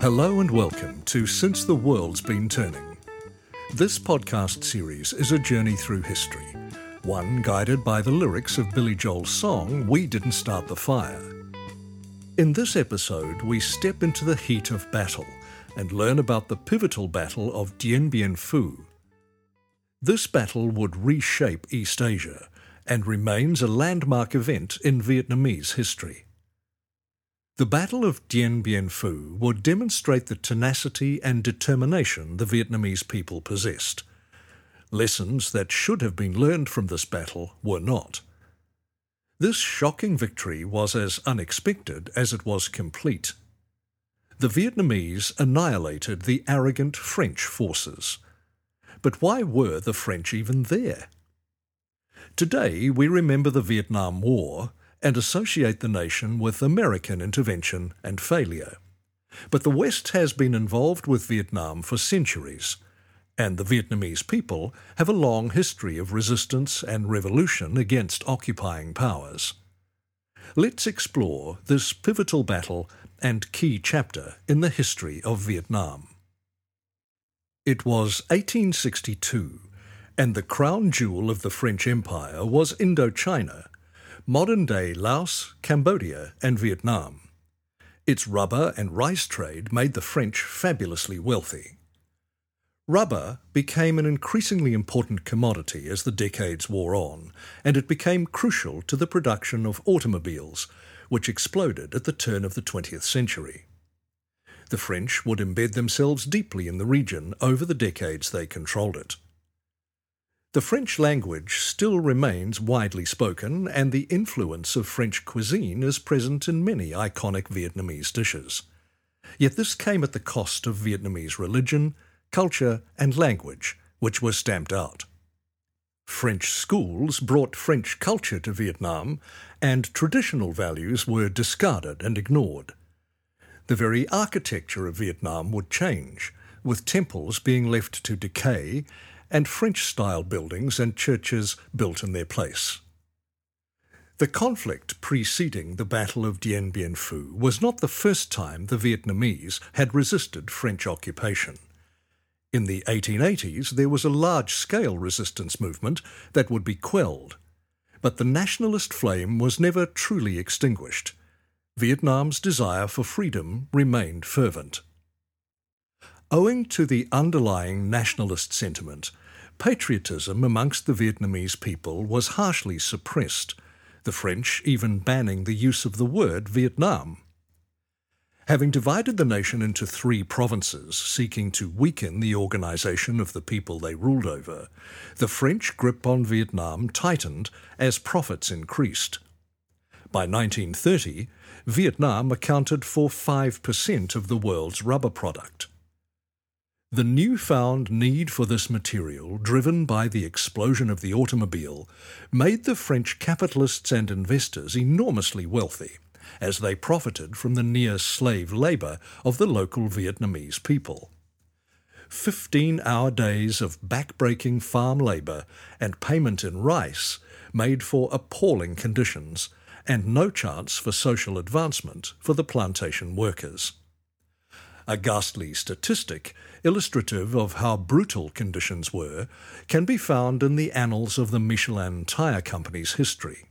Hello and welcome to Since the World's Been Turning. This podcast series is a journey through history, one guided by the lyrics of Billy Joel's song We Didn't Start the Fire. In this episode, we step into the heat of battle and learn about the pivotal battle of Dien Bien Phu. This battle would reshape East Asia and remains a landmark event in Vietnamese history. The Battle of Dien Bien Phu would demonstrate the tenacity and determination the Vietnamese people possessed. Lessons that should have been learned from this battle were not. This shocking victory was as unexpected as it was complete. The Vietnamese annihilated the arrogant French forces. But why were the French even there? Today we remember the Vietnam War and associate the nation with American intervention and failure. But the West has been involved with Vietnam for centuries, and the Vietnamese people have a long history of resistance and revolution against occupying powers. Let's explore this pivotal battle and key chapter in the history of Vietnam. It was 1862, and the crown jewel of the French Empire was Indochina modern day Laos, Cambodia, and Vietnam. Its rubber and rice trade made the French fabulously wealthy. Rubber became an increasingly important commodity as the decades wore on, and it became crucial to the production of automobiles, which exploded at the turn of the 20th century. The French would embed themselves deeply in the region over the decades they controlled it. The French language still remains widely spoken, and the influence of French cuisine is present in many iconic Vietnamese dishes. Yet this came at the cost of Vietnamese religion, culture, and language, which were stamped out. French schools brought French culture to Vietnam, and traditional values were discarded and ignored. The very architecture of Vietnam would change, with temples being left to decay and French style buildings and churches built in their place. The conflict preceding the Battle of Dien Bien Phu was not the first time the Vietnamese had resisted French occupation. In the 1880s, there was a large scale resistance movement that would be quelled. But the nationalist flame was never truly extinguished. Vietnam's desire for freedom remained fervent. Owing to the underlying nationalist sentiment, Patriotism amongst the Vietnamese people was harshly suppressed, the French even banning the use of the word Vietnam. Having divided the nation into three provinces, seeking to weaken the organization of the people they ruled over, the French grip on Vietnam tightened as profits increased. By 1930, Vietnam accounted for 5% of the world's rubber product. The newfound need for this material, driven by the explosion of the automobile, made the French capitalists and investors enormously wealthy, as they profited from the near slave labour of the local Vietnamese people. Fifteen hour days of back-breaking farm labour and payment in rice made for appalling conditions, and no chance for social advancement for the plantation workers. A ghastly statistic illustrative of how brutal conditions were can be found in the annals of the Michelin Tire Company's history.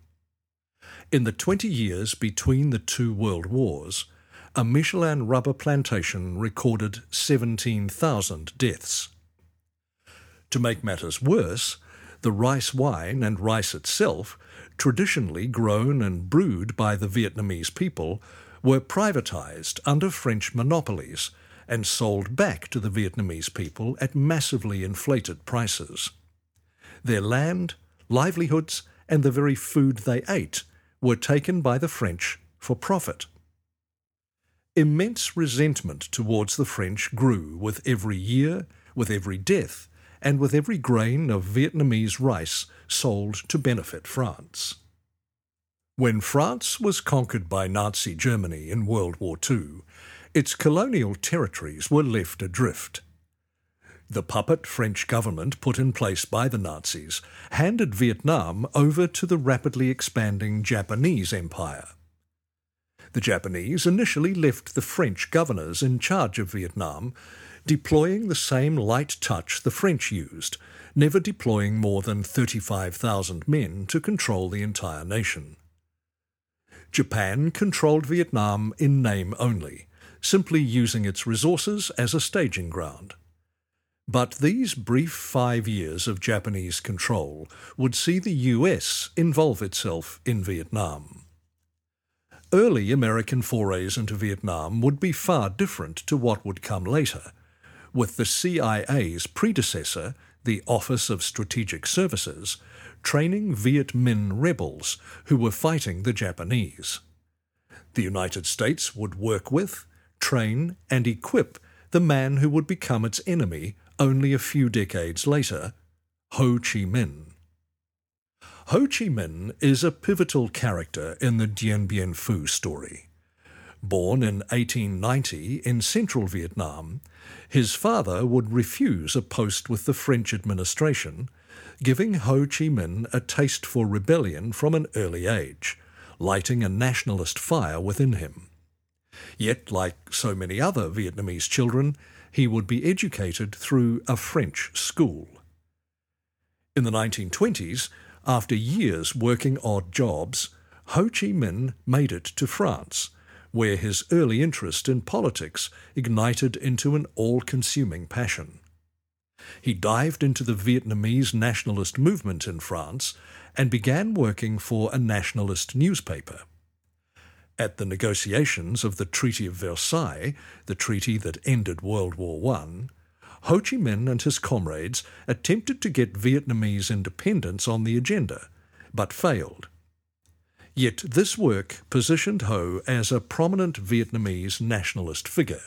In the 20 years between the two world wars, a Michelin rubber plantation recorded 17,000 deaths. To make matters worse, the rice wine and rice itself, traditionally grown and brewed by the Vietnamese people, were privatized under French monopolies and sold back to the Vietnamese people at massively inflated prices. Their land, livelihoods, and the very food they ate were taken by the French for profit. Immense resentment towards the French grew with every year, with every death, and with every grain of Vietnamese rice sold to benefit France. When France was conquered by Nazi Germany in World War II, its colonial territories were left adrift. The puppet French government put in place by the Nazis handed Vietnam over to the rapidly expanding Japanese Empire. The Japanese initially left the French governors in charge of Vietnam, deploying the same light touch the French used, never deploying more than 35,000 men to control the entire nation. Japan controlled Vietnam in name only, simply using its resources as a staging ground. But these brief five years of Japanese control would see the US involve itself in Vietnam. Early American forays into Vietnam would be far different to what would come later, with the CIA's predecessor, the Office of Strategic Services, training Viet Minh rebels who were fighting the Japanese. The United States would work with, train, and equip the man who would become its enemy only a few decades later, Ho Chi Minh. Ho Chi Minh is a pivotal character in the Dien Bien Phu story. Born in 1890 in central Vietnam, his father would refuse a post with the French administration, giving Ho Chi Minh a taste for rebellion from an early age, lighting a nationalist fire within him. Yet, like so many other Vietnamese children, he would be educated through a French school. In the 1920s, after years working odd jobs, Ho Chi Minh made it to France, where his early interest in politics ignited into an all consuming passion. He dived into the Vietnamese nationalist movement in France and began working for a nationalist newspaper. At the negotiations of the Treaty of Versailles, the treaty that ended World War I, Ho Chi Minh and his comrades attempted to get Vietnamese independence on the agenda, but failed. Yet this work positioned Ho as a prominent Vietnamese nationalist figure.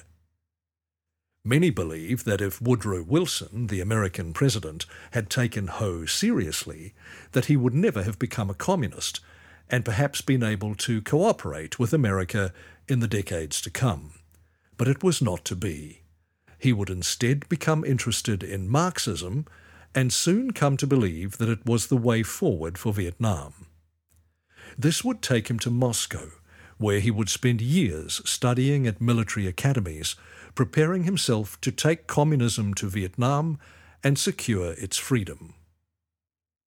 Many believe that if Woodrow Wilson, the American president, had taken Ho seriously, that he would never have become a communist and perhaps been able to cooperate with America in the decades to come. But it was not to be. He would instead become interested in Marxism and soon come to believe that it was the way forward for Vietnam. This would take him to Moscow, where he would spend years studying at military academies, preparing himself to take communism to Vietnam and secure its freedom.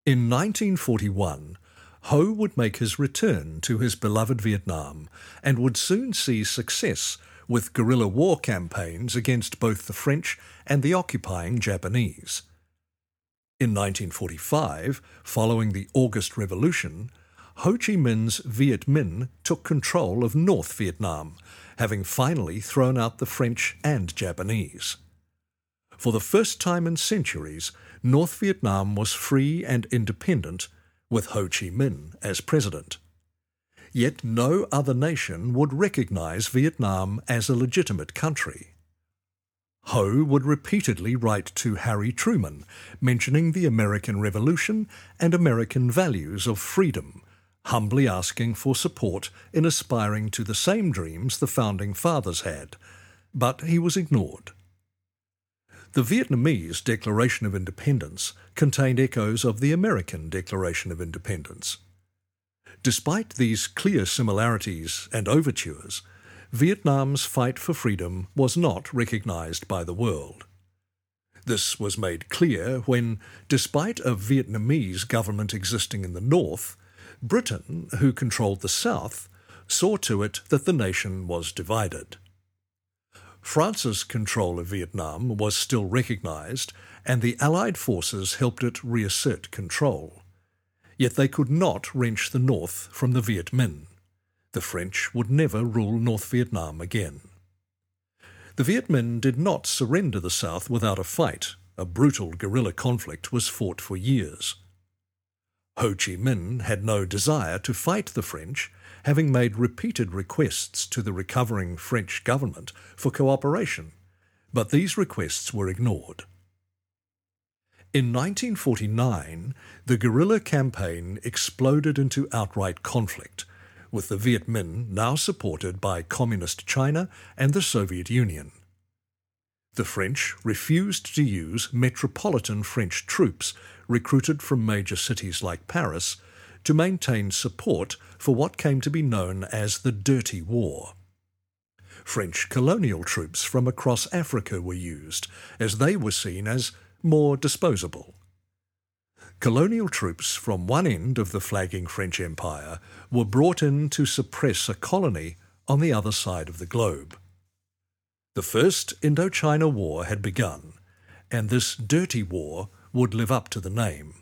In 1941, Ho would make his return to his beloved Vietnam and would soon see success with guerrilla war campaigns against both the French and the occupying Japanese. In 1945, following the August Revolution, Ho Chi Minh's Viet Minh took control of North Vietnam, having finally thrown out the French and Japanese. For the first time in centuries, North Vietnam was free and independent with Ho Chi Minh as president. Yet no other nation would recognize Vietnam as a legitimate country. Ho would repeatedly write to Harry Truman, mentioning the American Revolution and American values of freedom, humbly asking for support in aspiring to the same dreams the Founding Fathers had, but he was ignored. The Vietnamese Declaration of Independence contained echoes of the American Declaration of Independence. Despite these clear similarities and overtures, Vietnam's fight for freedom was not recognized by the world. This was made clear when, despite a Vietnamese government existing in the north, Britain, who controlled the south, saw to it that the nation was divided. France's control of Vietnam was still recognized, and the Allied forces helped it reassert control. Yet they could not wrench the North from the Viet Minh. The French would never rule North Vietnam again. The Viet Minh did not surrender the South without a fight. A brutal guerrilla conflict was fought for years. Ho Chi Minh had no desire to fight the French having made repeated requests to the recovering French government for cooperation, but these requests were ignored. In 1949, the guerrilla campaign exploded into outright conflict, with the Viet Minh now supported by Communist China and the Soviet Union. The French refused to use metropolitan French troops recruited from major cities like Paris to maintain support for what came to be known as the Dirty War. French colonial troops from across Africa were used, as they were seen as more disposable. Colonial troops from one end of the flagging French Empire were brought in to suppress a colony on the other side of the globe. The First Indochina War had begun, and this dirty war would live up to the name.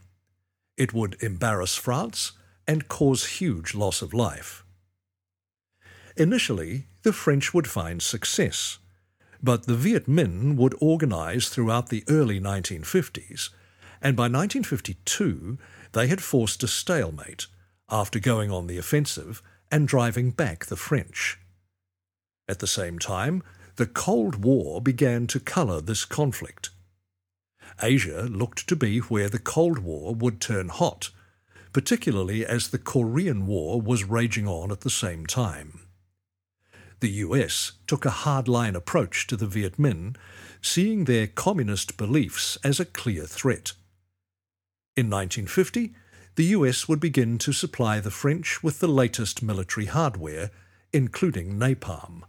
It would embarrass France and cause huge loss of life. Initially, the French would find success, but the Viet Minh would organize throughout the early 1950s, and by 1952 they had forced a stalemate after going on the offensive and driving back the French. At the same time, the Cold War began to colour this conflict. Asia looked to be where the Cold War would turn hot, particularly as the Korean War was raging on at the same time. The US took a hardline approach to the Viet Minh, seeing their communist beliefs as a clear threat. In 1950, the US would begin to supply the French with the latest military hardware, including napalm.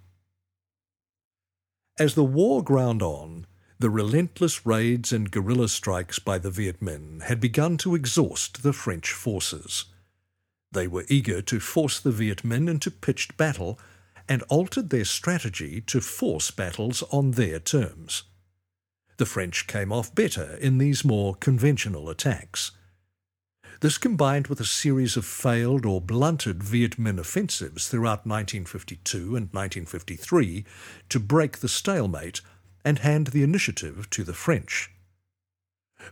As the war ground on, the relentless raids and guerrilla strikes by the Viet Minh had begun to exhaust the French forces. They were eager to force the Viet Minh into pitched battle and altered their strategy to force battles on their terms. The French came off better in these more conventional attacks. This combined with a series of failed or blunted Viet Minh offensives throughout 1952 and 1953 to break the stalemate and hand the initiative to the French.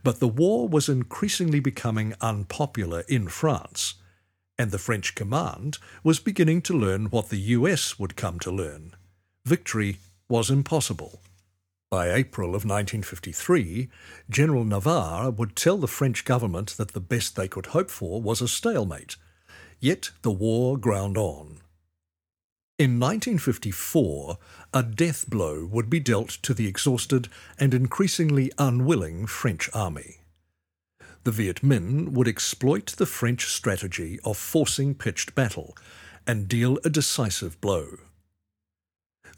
But the war was increasingly becoming unpopular in France, and the French command was beginning to learn what the US would come to learn. Victory was impossible. By April of 1953, General Navarre would tell the French government that the best they could hope for was a stalemate. Yet the war ground on. In 1954, a death blow would be dealt to the exhausted and increasingly unwilling French army. The Viet Minh would exploit the French strategy of forcing pitched battle and deal a decisive blow.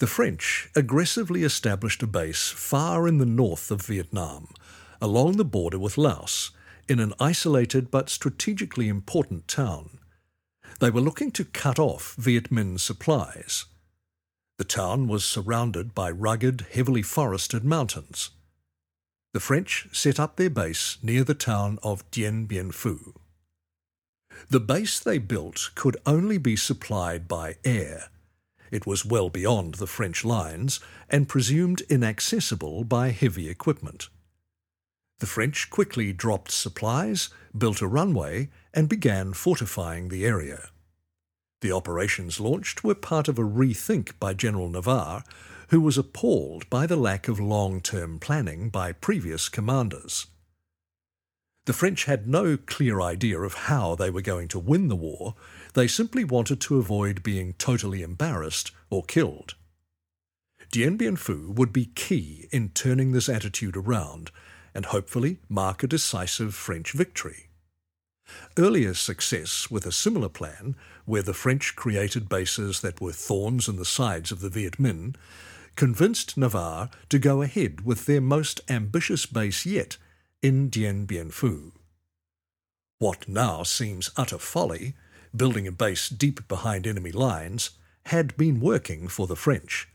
The French aggressively established a base far in the north of Vietnam, along the border with Laos, in an isolated but strategically important town. They were looking to cut off Viet Minh supplies. The town was surrounded by rugged, heavily forested mountains. The French set up their base near the town of Dien Bien Phu. The base they built could only be supplied by air. It was well beyond the French lines and presumed inaccessible by heavy equipment. The French quickly dropped supplies, built a runway, and began fortifying the area. The operations launched were part of a rethink by General Navarre, who was appalled by the lack of long term planning by previous commanders. The French had no clear idea of how they were going to win the war, they simply wanted to avoid being totally embarrassed or killed. Dien Bien Phu would be key in turning this attitude around and hopefully mark a decisive French victory. Earlier success with a similar plan, where the French created bases that were thorns in the sides of the Viet Minh, convinced Navarre to go ahead with their most ambitious base yet in Dien Bien Phu. What now seems utter folly, building a base deep behind enemy lines, had been working for the French.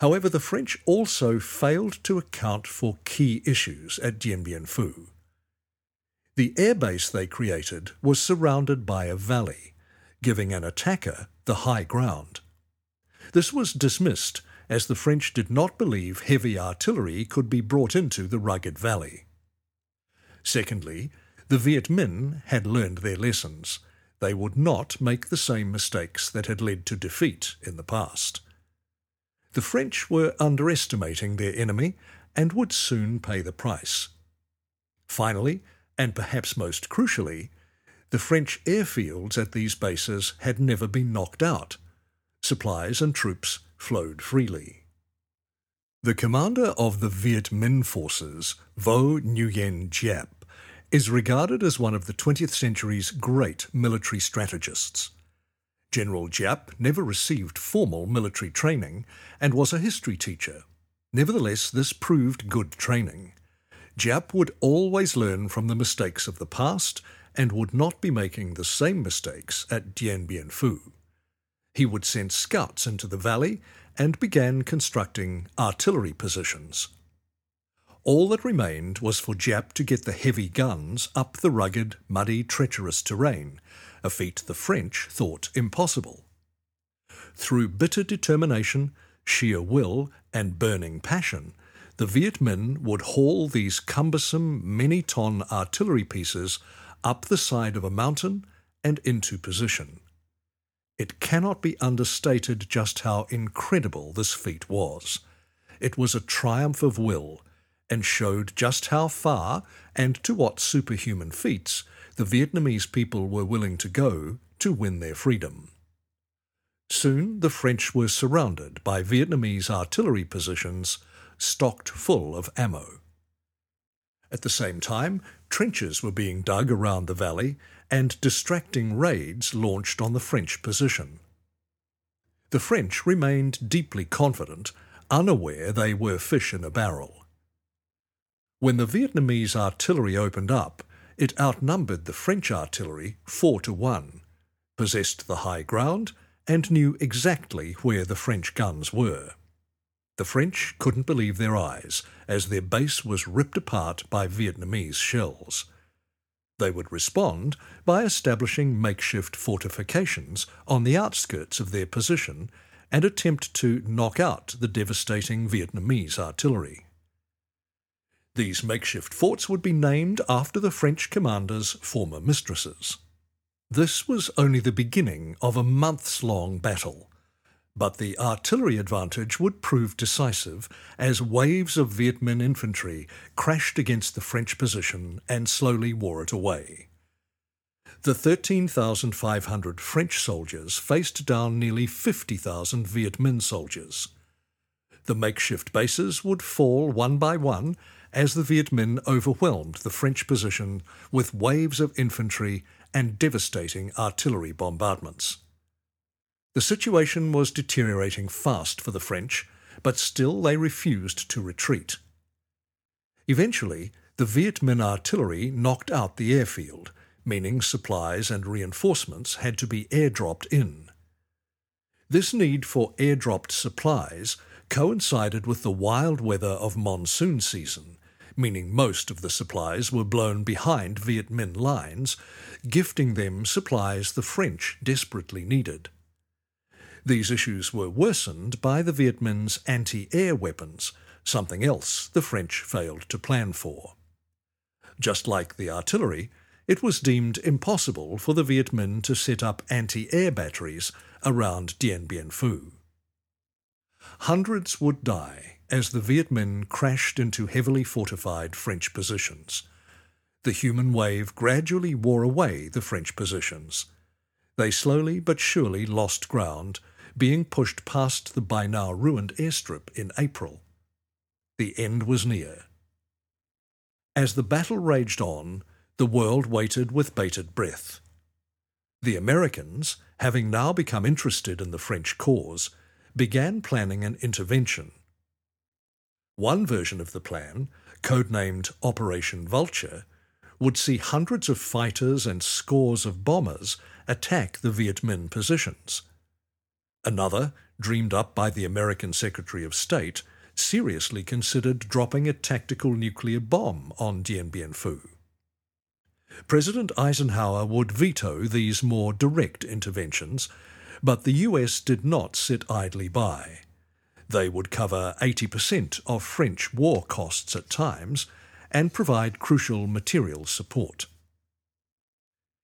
However, the French also failed to account for key issues at Dien Bien Phu. The airbase they created was surrounded by a valley, giving an attacker the high ground. This was dismissed as the French did not believe heavy artillery could be brought into the rugged valley. Secondly, the Viet Minh had learned their lessons. They would not make the same mistakes that had led to defeat in the past. The French were underestimating their enemy and would soon pay the price. Finally, and perhaps most crucially, the French airfields at these bases had never been knocked out. Supplies and troops flowed freely. The commander of the Viet Minh forces, Vo Nguyen Giap, is regarded as one of the 20th century's great military strategists. General Giap never received formal military training and was a history teacher. Nevertheless, this proved good training. Giap would always learn from the mistakes of the past and would not be making the same mistakes at Dien Bien Phu. He would send scouts into the valley and began constructing artillery positions. All that remained was for Giap to get the heavy guns up the rugged, muddy, treacherous terrain, a feat the French thought impossible. Through bitter determination, sheer will, and burning passion, the Viet Minh would haul these cumbersome, many ton artillery pieces up the side of a mountain and into position. It cannot be understated just how incredible this feat was. It was a triumph of will and showed just how far and to what superhuman feats the Vietnamese people were willing to go to win their freedom. Soon the French were surrounded by Vietnamese artillery positions stocked full of ammo. At the same time, trenches were being dug around the valley and distracting raids launched on the French position. The French remained deeply confident, unaware they were fish in a barrel. When the Vietnamese artillery opened up, it outnumbered the French artillery four to one, possessed the high ground, and knew exactly where the French guns were. The French couldn't believe their eyes as their base was ripped apart by Vietnamese shells. They would respond by establishing makeshift fortifications on the outskirts of their position and attempt to knock out the devastating Vietnamese artillery. These makeshift forts would be named after the French commander's former mistresses. This was only the beginning of a months long battle, but the artillery advantage would prove decisive as waves of Viet Minh infantry crashed against the French position and slowly wore it away. The 13,500 French soldiers faced down nearly 50,000 Viet Minh soldiers. The makeshift bases would fall one by one as the Viet Minh overwhelmed the French position with waves of infantry and devastating artillery bombardments. The situation was deteriorating fast for the French, but still they refused to retreat. Eventually, the Viet Minh artillery knocked out the airfield, meaning supplies and reinforcements had to be airdropped in. This need for airdropped supplies coincided with the wild weather of monsoon season, meaning most of the supplies were blown behind Viet Minh lines, gifting them supplies the French desperately needed. These issues were worsened by the Viet Minh's anti air weapons, something else the French failed to plan for. Just like the artillery, it was deemed impossible for the Viet Minh to set up anti air batteries around Dien Bien Phu. Hundreds would die as the Viet Minh crashed into heavily fortified French positions. The human wave gradually wore away the French positions. They slowly but surely lost ground, being pushed past the by now ruined airstrip in April. The end was near. As the battle raged on, the world waited with bated breath. The Americans, having now become interested in the French cause, began planning an intervention. One version of the plan, codenamed Operation Vulture, would see hundreds of fighters and scores of bombers attack the Viet Minh positions. Another, dreamed up by the American Secretary of State, seriously considered dropping a tactical nuclear bomb on Dien Bien Phu. President Eisenhower would veto these more direct interventions, but the US did not sit idly by. They would cover 80% of French war costs at times and provide crucial material support.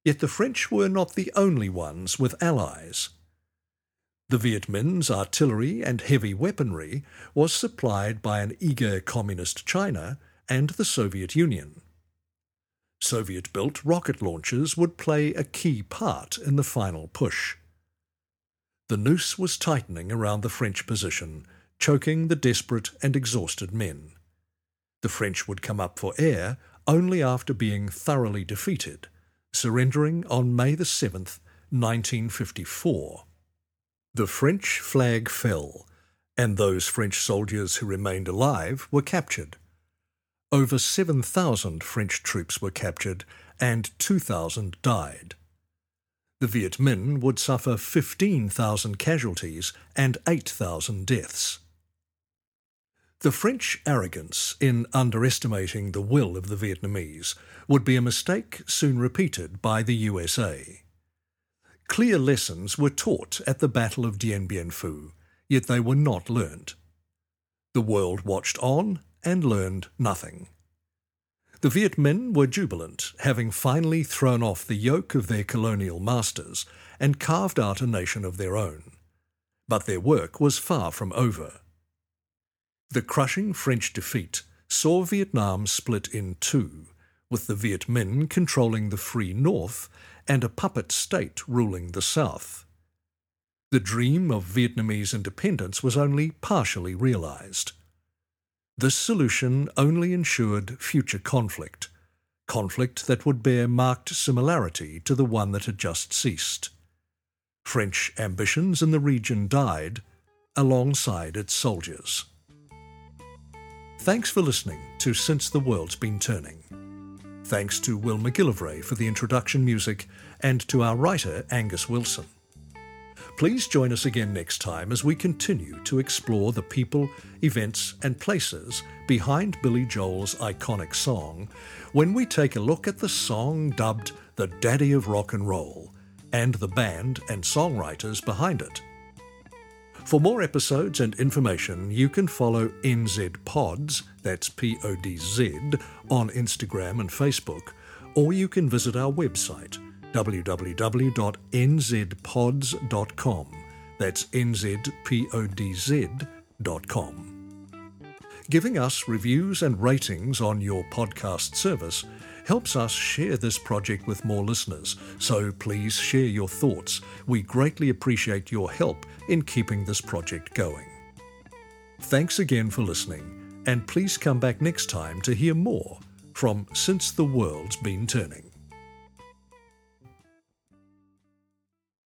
Yet the French were not the only ones with allies. The Viet Minh's artillery and heavy weaponry was supplied by an eager communist China and the Soviet Union. Soviet built rocket launchers would play a key part in the final push. The noose was tightening around the French position choking the desperate and exhausted men. The French would come up for air only after being thoroughly defeated, surrendering on May the 7th, 1954. The French flag fell, and those French soldiers who remained alive were captured. Over 7,000 French troops were captured and 2,000 died. The Viet Minh would suffer 15,000 casualties and 8,000 deaths. The French arrogance in underestimating the will of the Vietnamese would be a mistake soon repeated by the USA. Clear lessons were taught at the Battle of Dien Bien Phu, yet they were not learnt. The world watched on and learned nothing. The Viet Minh were jubilant, having finally thrown off the yoke of their colonial masters and carved out a nation of their own. But their work was far from over. The crushing French defeat saw Vietnam split in two, with the Viet Minh controlling the free north and a puppet state ruling the south. The dream of Vietnamese independence was only partially realized. This solution only ensured future conflict, conflict that would bear marked similarity to the one that had just ceased. French ambitions in the region died alongside its soldiers. Thanks for listening to Since the World's Been Turning. Thanks to Will McGillivray for the introduction music and to our writer Angus Wilson. Please join us again next time as we continue to explore the people, events, and places behind Billy Joel's iconic song when we take a look at the song dubbed the Daddy of Rock and Roll and the band and songwriters behind it. For more episodes and information, you can follow NZ Podz, that's P O D Z, on Instagram and Facebook, or you can visit our website www.nzpodz.com. That's nzpodz.com. Giving us reviews and ratings on your podcast service helps us share this project with more listeners, so please share your thoughts. We greatly appreciate your help in keeping this project going. Thanks again for listening, and please come back next time to hear more from Since the World's Been Turning.